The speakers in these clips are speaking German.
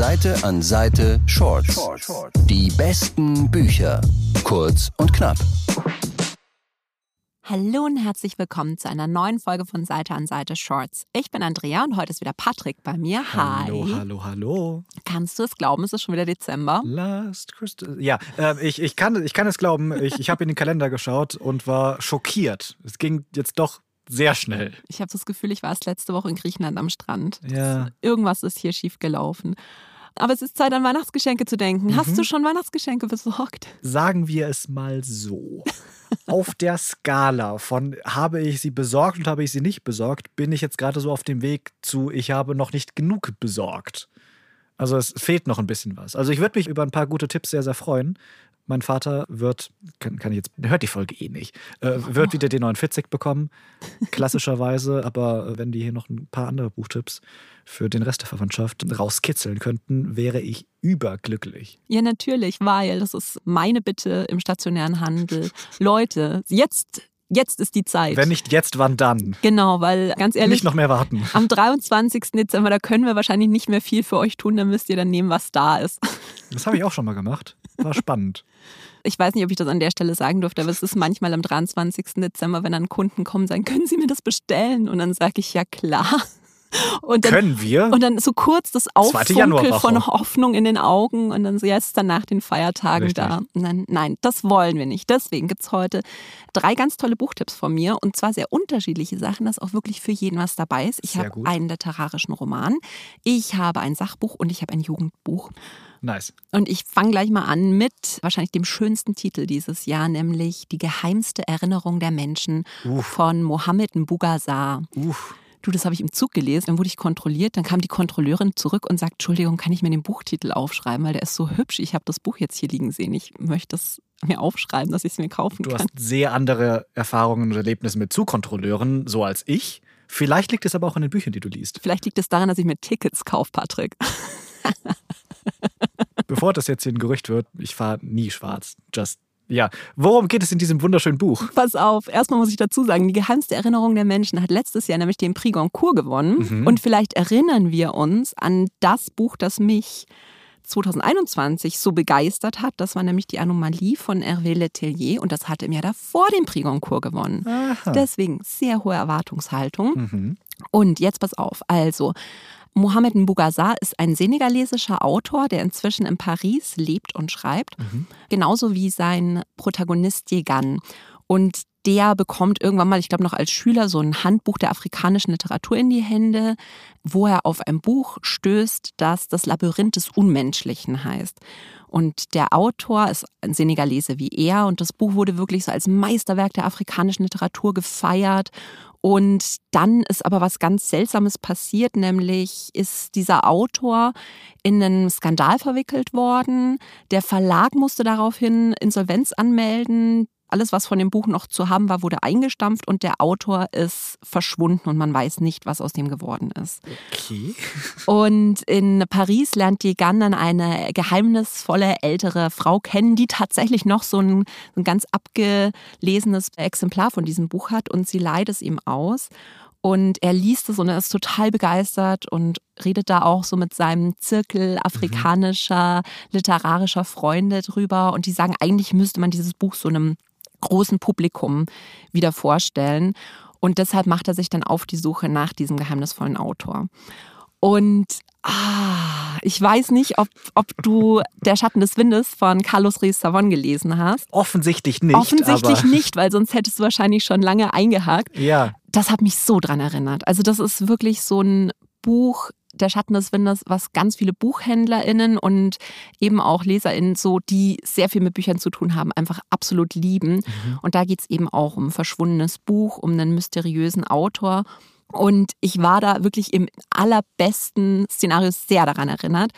Seite an Seite Shorts. Die besten Bücher. Kurz und knapp. Hallo und herzlich willkommen zu einer neuen Folge von Seite an Seite Shorts. Ich bin Andrea und heute ist wieder Patrick bei mir. Hi. Hallo, hallo, hallo. Kannst du es glauben, es ist schon wieder Dezember? Last Christmas. Ja, äh, ich, ich, kann, ich kann es glauben. Ich, ich habe in den Kalender geschaut und war schockiert. Es ging jetzt doch sehr schnell. Ich habe das Gefühl, ich war erst letzte Woche in Griechenland am Strand. Ja. Irgendwas ist hier schief gelaufen. Aber es ist Zeit, an Weihnachtsgeschenke zu denken. Hast Mhm. du schon Weihnachtsgeschenke besorgt? Sagen wir es mal so. Auf der Skala von habe ich sie besorgt und habe ich sie nicht besorgt, bin ich jetzt gerade so auf dem Weg zu ich habe noch nicht genug besorgt. Also es fehlt noch ein bisschen was. Also ich würde mich über ein paar gute Tipps sehr, sehr freuen. Mein Vater wird, kann, kann ich jetzt, hört die Folge eh nicht, äh, wird wieder den 49 bekommen, klassischerweise. Aber wenn die hier noch ein paar andere Buchtipps für den Rest der Verwandtschaft rauskitzeln könnten, wäre ich überglücklich. Ja, natürlich, weil das ist meine Bitte im stationären Handel. Leute, jetzt, jetzt ist die Zeit. Wenn nicht jetzt, wann dann? Genau, weil ganz ehrlich, Nicht noch mehr warten. am 23. Dezember, da können wir wahrscheinlich nicht mehr viel für euch tun, dann müsst ihr dann nehmen, was da ist. Das habe ich auch schon mal gemacht. War spannend. Ich weiß nicht, ob ich das an der Stelle sagen durfte, aber es ist manchmal am 23. Dezember, wenn dann Kunden kommen, sagen, können Sie mir das bestellen? Und dann sage ich, ja klar. Und dann, Können wir? und dann so kurz das Auffunkel Januarwoche. von Hoffnung in den Augen und dann so, ist dann nach den Feiertagen Richtig. da. Dann, nein, das wollen wir nicht. Deswegen gibt es heute drei ganz tolle Buchtipps von mir und zwar sehr unterschiedliche Sachen, dass auch wirklich für jeden was dabei ist. Ich habe einen literarischen Roman, ich habe ein Sachbuch und ich habe ein Jugendbuch. Nice. Und ich fange gleich mal an mit wahrscheinlich dem schönsten Titel dieses Jahr, nämlich Die geheimste Erinnerung der Menschen Uff. von Mohammed Mbugazar. Uff. Du, das habe ich im Zug gelesen, dann wurde ich kontrolliert, dann kam die Kontrolleurin zurück und sagt, Entschuldigung, kann ich mir den Buchtitel aufschreiben, weil der ist so hübsch. Ich habe das Buch jetzt hier liegen sehen. Ich möchte es mir aufschreiben, dass ich es mir kaufen Du kann. hast sehr andere Erfahrungen und Erlebnisse mit Zukontrolleuren, so als ich. Vielleicht liegt es aber auch an den Büchern, die du liest. Vielleicht liegt es daran, dass ich mir Tickets kaufe, Patrick. Bevor das jetzt hier ein Gerücht wird, ich fahre nie schwarz. Just. Ja. Worum geht es in diesem wunderschönen Buch? Pass auf, erstmal muss ich dazu sagen, die geheimste Erinnerung der Menschen hat letztes Jahr nämlich den Prix Goncourt gewonnen. Mhm. Und vielleicht erinnern wir uns an das Buch, das mich 2021 so begeistert hat. Das war nämlich die Anomalie von Hervé Letellier und das hatte im Jahr davor den Prix Goncourt gewonnen. Aha. Deswegen sehr hohe Erwartungshaltung. Mhm. Und jetzt pass auf, also Mohamed Mbugazar ist ein senegalesischer Autor, der inzwischen in Paris lebt und schreibt, genauso wie sein Protagonist Yegan. Und der bekommt irgendwann mal, ich glaube noch als Schüler, so ein Handbuch der afrikanischen Literatur in die Hände, wo er auf ein Buch stößt, das das Labyrinth des Unmenschlichen heißt. Und der Autor ist ein Senegalese wie er und das Buch wurde wirklich so als Meisterwerk der afrikanischen Literatur gefeiert. Und dann ist aber was ganz Seltsames passiert, nämlich ist dieser Autor in einen Skandal verwickelt worden. Der Verlag musste daraufhin Insolvenz anmelden. Alles, was von dem Buch noch zu haben war, wurde eingestampft und der Autor ist verschwunden und man weiß nicht, was aus dem geworden ist. Okay. Und in Paris lernt Yegan dann eine geheimnisvolle ältere Frau kennen, die tatsächlich noch so ein, ein ganz abgelesenes Exemplar von diesem Buch hat und sie leiht es ihm aus. Und er liest es und er ist total begeistert und redet da auch so mit seinem Zirkel afrikanischer, literarischer Freunde drüber. Und die sagen, eigentlich müsste man dieses Buch so einem großen Publikum wieder vorstellen. Und deshalb macht er sich dann auf die Suche nach diesem geheimnisvollen Autor. Und ah, ich weiß nicht, ob, ob du Der Schatten des Windes von Carlos Ruiz Savon gelesen hast. Offensichtlich nicht. Offensichtlich nicht, weil sonst hättest du wahrscheinlich schon lange eingehakt. Ja. Das hat mich so dran erinnert. Also das ist wirklich so ein Buch, Der Schatten des Windes, was ganz viele BuchhändlerInnen und eben auch LeserInnen, so, die sehr viel mit Büchern zu tun haben, einfach absolut lieben. Und da geht es eben auch um ein verschwundenes Buch, um einen mysteriösen Autor. Und ich war da wirklich im allerbesten Szenario sehr daran erinnert.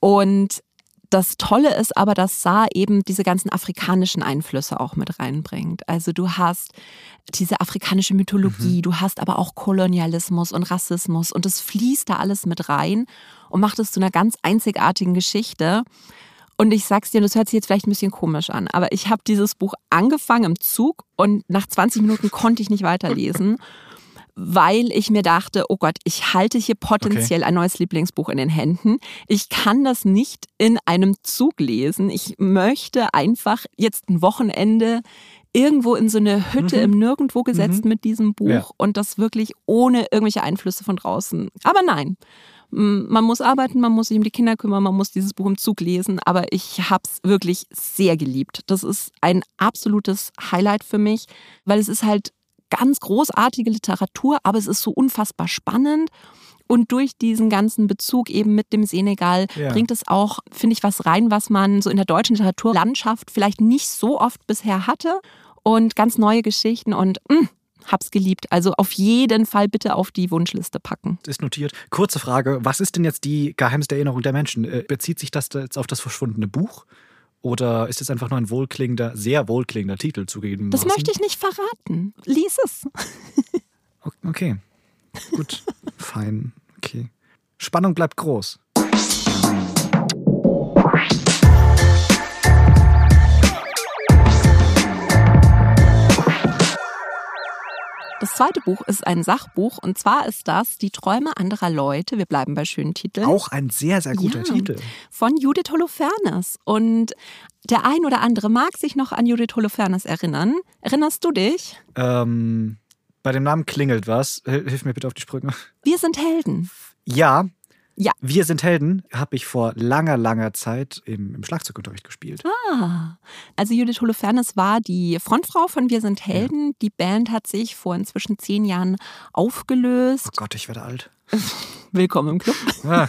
Und das Tolle ist aber, dass Saar eben diese ganzen afrikanischen Einflüsse auch mit reinbringt. Also du hast diese afrikanische Mythologie, du hast aber auch Kolonialismus und Rassismus und es fließt da alles mit rein und macht es zu einer ganz einzigartigen Geschichte. Und ich sag's dir, das hört sich jetzt vielleicht ein bisschen komisch an, aber ich habe dieses Buch angefangen im Zug und nach 20 Minuten konnte ich nicht weiterlesen, weil ich mir dachte, oh Gott, ich halte hier potenziell okay. ein neues Lieblingsbuch in den Händen. Ich kann das nicht in einem Zug lesen. Ich möchte einfach jetzt ein Wochenende irgendwo in so eine Hütte mhm. im Nirgendwo gesetzt mhm. mit diesem Buch ja. und das wirklich ohne irgendwelche Einflüsse von draußen. Aber nein, man muss arbeiten, man muss sich um die Kinder kümmern, man muss dieses Buch im Zug lesen, aber ich habe es wirklich sehr geliebt. Das ist ein absolutes Highlight für mich, weil es ist halt ganz großartige Literatur, aber es ist so unfassbar spannend. Und durch diesen ganzen Bezug eben mit dem Senegal ja. bringt es auch, finde ich, was rein, was man so in der deutschen Literaturlandschaft vielleicht nicht so oft bisher hatte. Und ganz neue Geschichten und mh, mm, hab's geliebt. Also auf jeden Fall bitte auf die Wunschliste packen. Ist notiert. Kurze Frage: Was ist denn jetzt die geheimste Erinnerung der Menschen? Äh, bezieht sich das jetzt auf das verschwundene Buch? Oder ist es einfach nur ein wohlklingender, sehr wohlklingender Titel zugegeben? Das möchte ich nicht verraten. Lies es. okay. Gut. Fein. Okay. Spannung bleibt groß. Zweite Buch ist ein Sachbuch und zwar ist das Die Träume anderer Leute. Wir bleiben bei schönen Titeln. Auch ein sehr, sehr guter ja, Titel. Von Judith Holofernes. Und der ein oder andere mag sich noch an Judith Holofernes erinnern. Erinnerst du dich? Ähm, bei dem Namen klingelt was. Hilf mir bitte auf die Sprünge. Wir sind Helden. Ja, ja. Wir sind Helden habe ich vor langer, langer Zeit im, im, Schlagzeugunterricht gespielt. Ah, also Judith Holofernes war die Frontfrau von Wir sind Helden. Ja. Die Band hat sich vor inzwischen zehn Jahren aufgelöst. Oh Gott, ich werde alt. Willkommen im Club. Ja.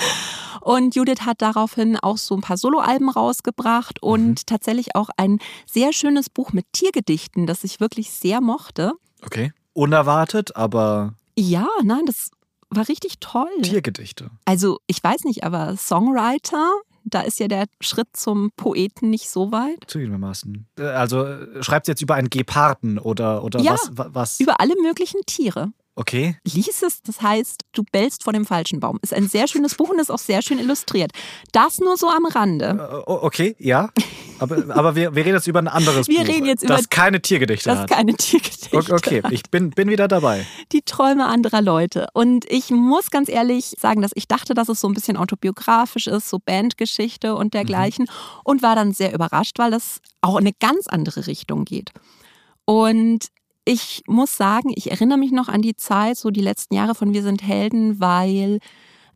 Und Judith hat daraufhin auch so ein paar Soloalben rausgebracht und mhm. tatsächlich auch ein sehr schönes Buch mit Tiergedichten, das ich wirklich sehr mochte. Okay. Unerwartet, aber. Ja, nein, das war richtig toll. Tiergedichte. Also, ich weiß nicht, aber Songwriter, da ist ja der Schritt zum Poeten nicht so weit. Zugegebenermaßen. Äh, also schreibt sie jetzt über einen Geparden oder, oder ja, was, was? Über alle möglichen Tiere. Okay. Lies es, das heißt, du bellst vor dem falschen Baum. Ist ein sehr schönes Buch und ist auch sehr schön illustriert. Das nur so am Rande. Äh, okay, ja. Aber, aber wir, wir reden jetzt über ein anderes wir Buch. Wir reden jetzt über. Das keine Tiergedichte das hat. Das keine Tiergedichte Okay, okay. ich bin, bin wieder dabei. Die Träume anderer Leute. Und ich muss ganz ehrlich sagen, dass ich dachte, dass es so ein bisschen autobiografisch ist, so Bandgeschichte und dergleichen. Mhm. Und war dann sehr überrascht, weil das auch in eine ganz andere Richtung geht. Und ich muss sagen, ich erinnere mich noch an die Zeit, so die letzten Jahre von Wir sind Helden, weil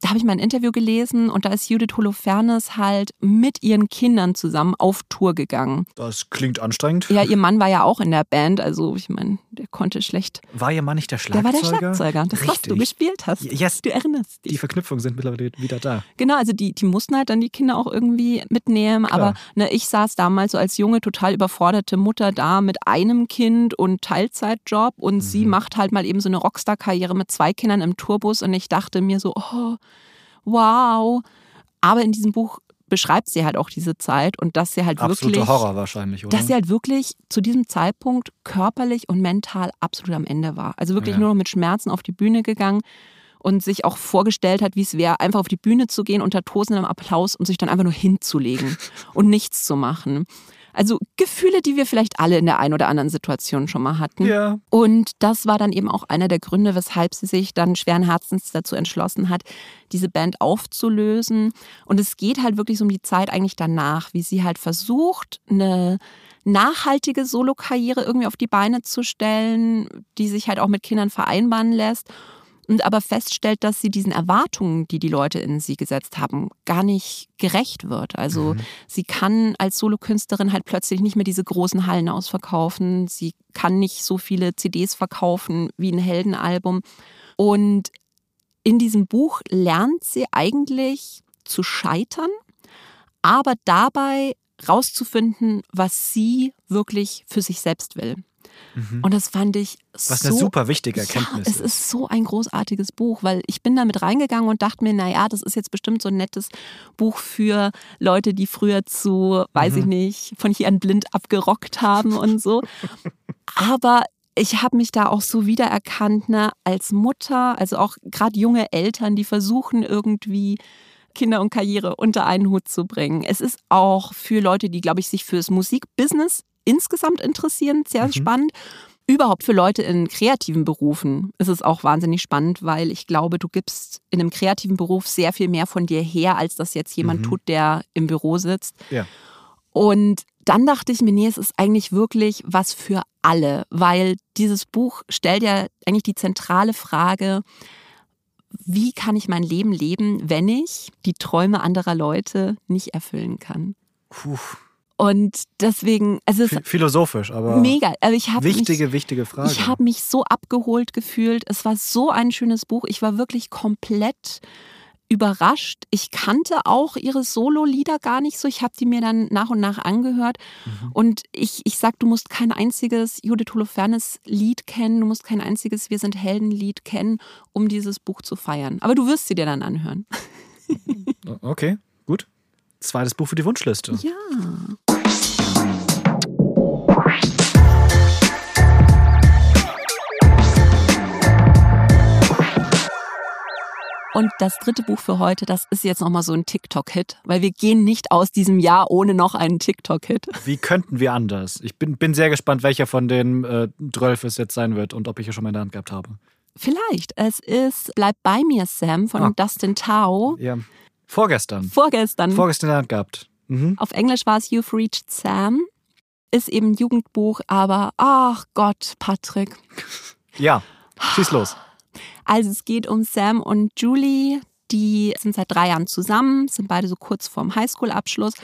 da habe ich mal ein Interview gelesen und da ist Judith Holofernes halt mit ihren Kindern zusammen auf Tour gegangen. Das klingt anstrengend. Ja, ihr Mann war ja auch in der Band, also ich meine, der konnte schlecht. War ihr Mann nicht der Schlagzeuger? Der war der Schlagzeuger, das Richtig. was du gespielt hast. Yes. Du erinnerst dich. Die Verknüpfungen sind mittlerweile wieder da. Genau, also die, die mussten halt dann die Kinder auch irgendwie mitnehmen, Klar. aber ne, ich saß damals so als junge, total überforderte Mutter da mit einem Kind und Teilzeitjob und mhm. sie macht halt mal eben so eine Rockstar-Karriere mit zwei Kindern im Tourbus und ich dachte mir so, oh, wow. Aber in diesem Buch beschreibt sie halt auch diese Zeit und dass sie halt Absolute wirklich. Horror wahrscheinlich, oder? Dass sie halt wirklich zu diesem Zeitpunkt körperlich und mental absolut am Ende war. Also wirklich ja. nur noch mit Schmerzen auf die Bühne gegangen und sich auch vorgestellt hat, wie es wäre, einfach auf die Bühne zu gehen unter tosendem Applaus und sich dann einfach nur hinzulegen und nichts zu machen. Also Gefühle, die wir vielleicht alle in der einen oder anderen Situation schon mal hatten. Ja. Und das war dann eben auch einer der Gründe, weshalb sie sich dann schweren Herzens dazu entschlossen hat, diese Band aufzulösen. Und es geht halt wirklich so um die Zeit eigentlich danach, wie sie halt versucht, eine nachhaltige Solokarriere irgendwie auf die Beine zu stellen, die sich halt auch mit Kindern vereinbaren lässt und aber feststellt, dass sie diesen Erwartungen, die die Leute in sie gesetzt haben, gar nicht gerecht wird. Also mhm. sie kann als Solokünstlerin halt plötzlich nicht mehr diese großen Hallen ausverkaufen. Sie kann nicht so viele CDs verkaufen wie ein Heldenalbum. Und in diesem Buch lernt sie eigentlich zu scheitern, aber dabei rauszufinden, was sie wirklich für sich selbst will. Mhm. Und das fand ich so. Was eine super wichtige Erkenntnis ja, es ist. so ein großartiges Buch, weil ich bin damit reingegangen und dachte mir, naja, das ist jetzt bestimmt so ein nettes Buch für Leute, die früher zu, weiß mhm. ich nicht, von hier an blind abgerockt haben und so. Aber ich habe mich da auch so wiedererkannt, ne, als Mutter, also auch gerade junge Eltern, die versuchen irgendwie Kinder und Karriere unter einen Hut zu bringen. Es ist auch für Leute, die, glaube ich, sich fürs Musikbusiness insgesamt interessieren, sehr mhm. spannend. überhaupt für Leute in kreativen Berufen ist es auch wahnsinnig spannend, weil ich glaube, du gibst in einem kreativen Beruf sehr viel mehr von dir her, als das jetzt jemand mhm. tut, der im Büro sitzt. Ja. Und dann dachte ich mir, nee, es ist eigentlich wirklich was für alle, weil dieses Buch stellt ja eigentlich die zentrale Frage, wie kann ich mein Leben leben, wenn ich die Träume anderer Leute nicht erfüllen kann? Puh. Und deswegen, also es philosophisch, aber mega. Also ich wichtige, mich, wichtige Frage. Ich habe mich so abgeholt gefühlt. Es war so ein schönes Buch. Ich war wirklich komplett überrascht. Ich kannte auch ihre Solo-Lieder gar nicht so. Ich habe die mir dann nach und nach angehört. Mhm. Und ich, ich sag, du musst kein einziges Judith Holofernes-Lied kennen, du musst kein einziges Wir sind Helden-Lied kennen, um dieses Buch zu feiern. Aber du wirst sie dir dann anhören. okay, gut. Zweites Buch für die Wunschliste. Ja. Und das dritte Buch für heute, das ist jetzt nochmal so ein TikTok-Hit, weil wir gehen nicht aus diesem Jahr ohne noch einen TikTok-Hit. Wie könnten wir anders? Ich bin, bin sehr gespannt, welcher von den äh, 12 es jetzt sein wird und ob ich ja schon mal in der Hand gehabt habe. Vielleicht. Es ist Bleib bei mir, Sam von ah. Dustin Tao. Ja. Vorgestern. Vorgestern. Vorgestern in der Hand gehabt. Mhm. Auf Englisch war es You've Reached Sam. Ist eben ein Jugendbuch, aber ach Gott, Patrick. Ja, schieß los. Also es geht um Sam und Julie, die sind seit drei Jahren zusammen, sind beide so kurz vorm Highschool-Abschluss,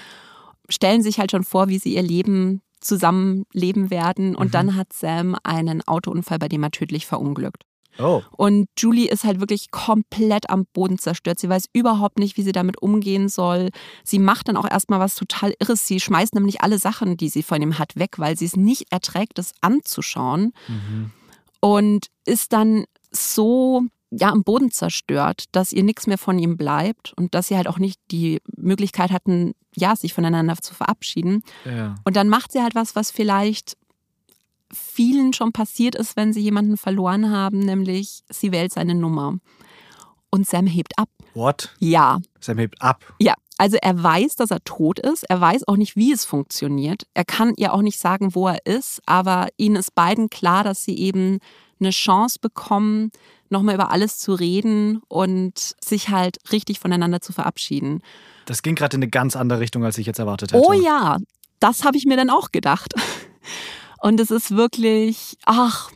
stellen sich halt schon vor, wie sie ihr Leben zusammenleben werden. Und mhm. dann hat Sam einen Autounfall, bei dem er tödlich verunglückt. Oh. Und Julie ist halt wirklich komplett am Boden zerstört. Sie weiß überhaupt nicht, wie sie damit umgehen soll. Sie macht dann auch erstmal was total Irres. Sie schmeißt nämlich alle Sachen, die sie von ihm hat, weg, weil sie es nicht erträgt, das anzuschauen. Mhm. Und ist dann so ja, am Boden zerstört, dass ihr nichts mehr von ihm bleibt und dass sie halt auch nicht die Möglichkeit hatten, ja, sich voneinander zu verabschieden. Ja. Und dann macht sie halt was, was vielleicht vielen schon passiert ist, wenn sie jemanden verloren haben, nämlich sie wählt seine Nummer. Und Sam hebt ab. What? Ja. Sam hebt ab. Ja, also er weiß, dass er tot ist. Er weiß auch nicht, wie es funktioniert. Er kann ihr auch nicht sagen, wo er ist. Aber ihnen ist beiden klar, dass sie eben eine Chance bekommen, nochmal über alles zu reden und sich halt richtig voneinander zu verabschieden. Das ging gerade in eine ganz andere Richtung, als ich jetzt erwartet hätte. Oh ja, das habe ich mir dann auch gedacht. Und es ist wirklich, ach,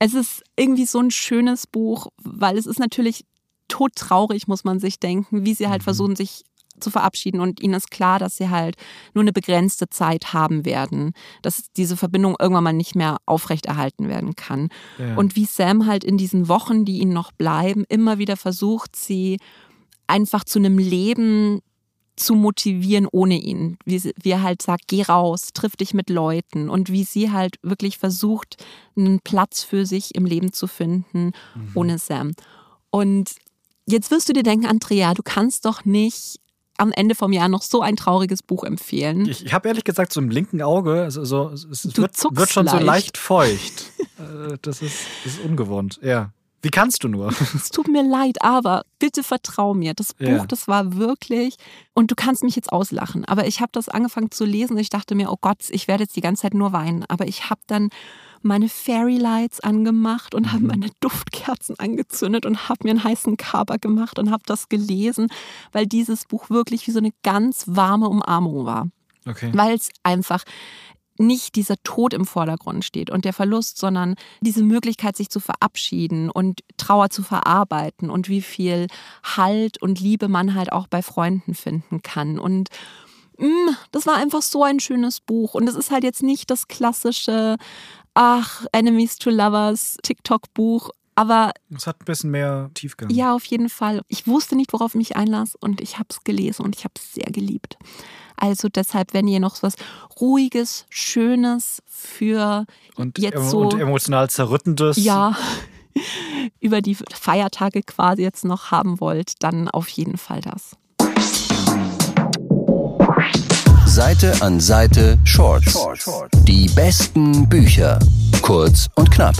es ist irgendwie so ein schönes Buch, weil es ist natürlich todtraurig, muss man sich denken, wie sie halt mhm. versuchen, sich zu verabschieden und ihnen ist klar, dass sie halt nur eine begrenzte Zeit haben werden, dass diese Verbindung irgendwann mal nicht mehr aufrechterhalten werden kann. Ja. Und wie Sam halt in diesen Wochen, die ihnen noch bleiben, immer wieder versucht, sie einfach zu einem Leben zu motivieren ohne ihn. Wie, wie er halt sagt, geh raus, triff dich mit Leuten und wie sie halt wirklich versucht, einen Platz für sich im Leben zu finden mhm. ohne Sam. Und jetzt wirst du dir denken, Andrea, du kannst doch nicht am Ende vom Jahr noch so ein trauriges Buch empfehlen. Ich, ich habe ehrlich gesagt so im linken Auge, also so, es wird, wird, schon leicht. so leicht feucht. Äh, das, ist, das ist ungewohnt, ja. Wie kannst du nur? Es tut mir leid, aber bitte vertrau mir. Das Buch, ja. das war wirklich. Und du kannst mich jetzt auslachen, aber ich habe das angefangen zu lesen und ich dachte mir, oh Gott, ich werde jetzt die ganze Zeit nur weinen. Aber ich habe dann meine Fairy Lights angemacht und habe mhm. meine Duftkerzen angezündet und habe mir einen heißen Kaba gemacht und habe das gelesen, weil dieses Buch wirklich wie so eine ganz warme Umarmung war. Okay. Weil es einfach nicht dieser Tod im Vordergrund steht und der Verlust, sondern diese Möglichkeit, sich zu verabschieden und Trauer zu verarbeiten und wie viel Halt und Liebe man halt auch bei Freunden finden kann. Und mm, das war einfach so ein schönes Buch. Und es ist halt jetzt nicht das klassische ach, Enemies to Lovers TikTok-Buch. Aber. Es hat ein bisschen mehr Tiefgang. Ja, auf jeden Fall. Ich wusste nicht, worauf ich mich einlass und ich habe es gelesen und ich habe es sehr geliebt. Also deshalb, wenn ihr noch was Ruhiges, Schönes für und, jetzt so. Und emotional Zerrüttendes. Ja. über die Feiertage quasi jetzt noch haben wollt, dann auf jeden Fall das. Seite an Seite Shorts. Die besten Bücher. Kurz und knapp.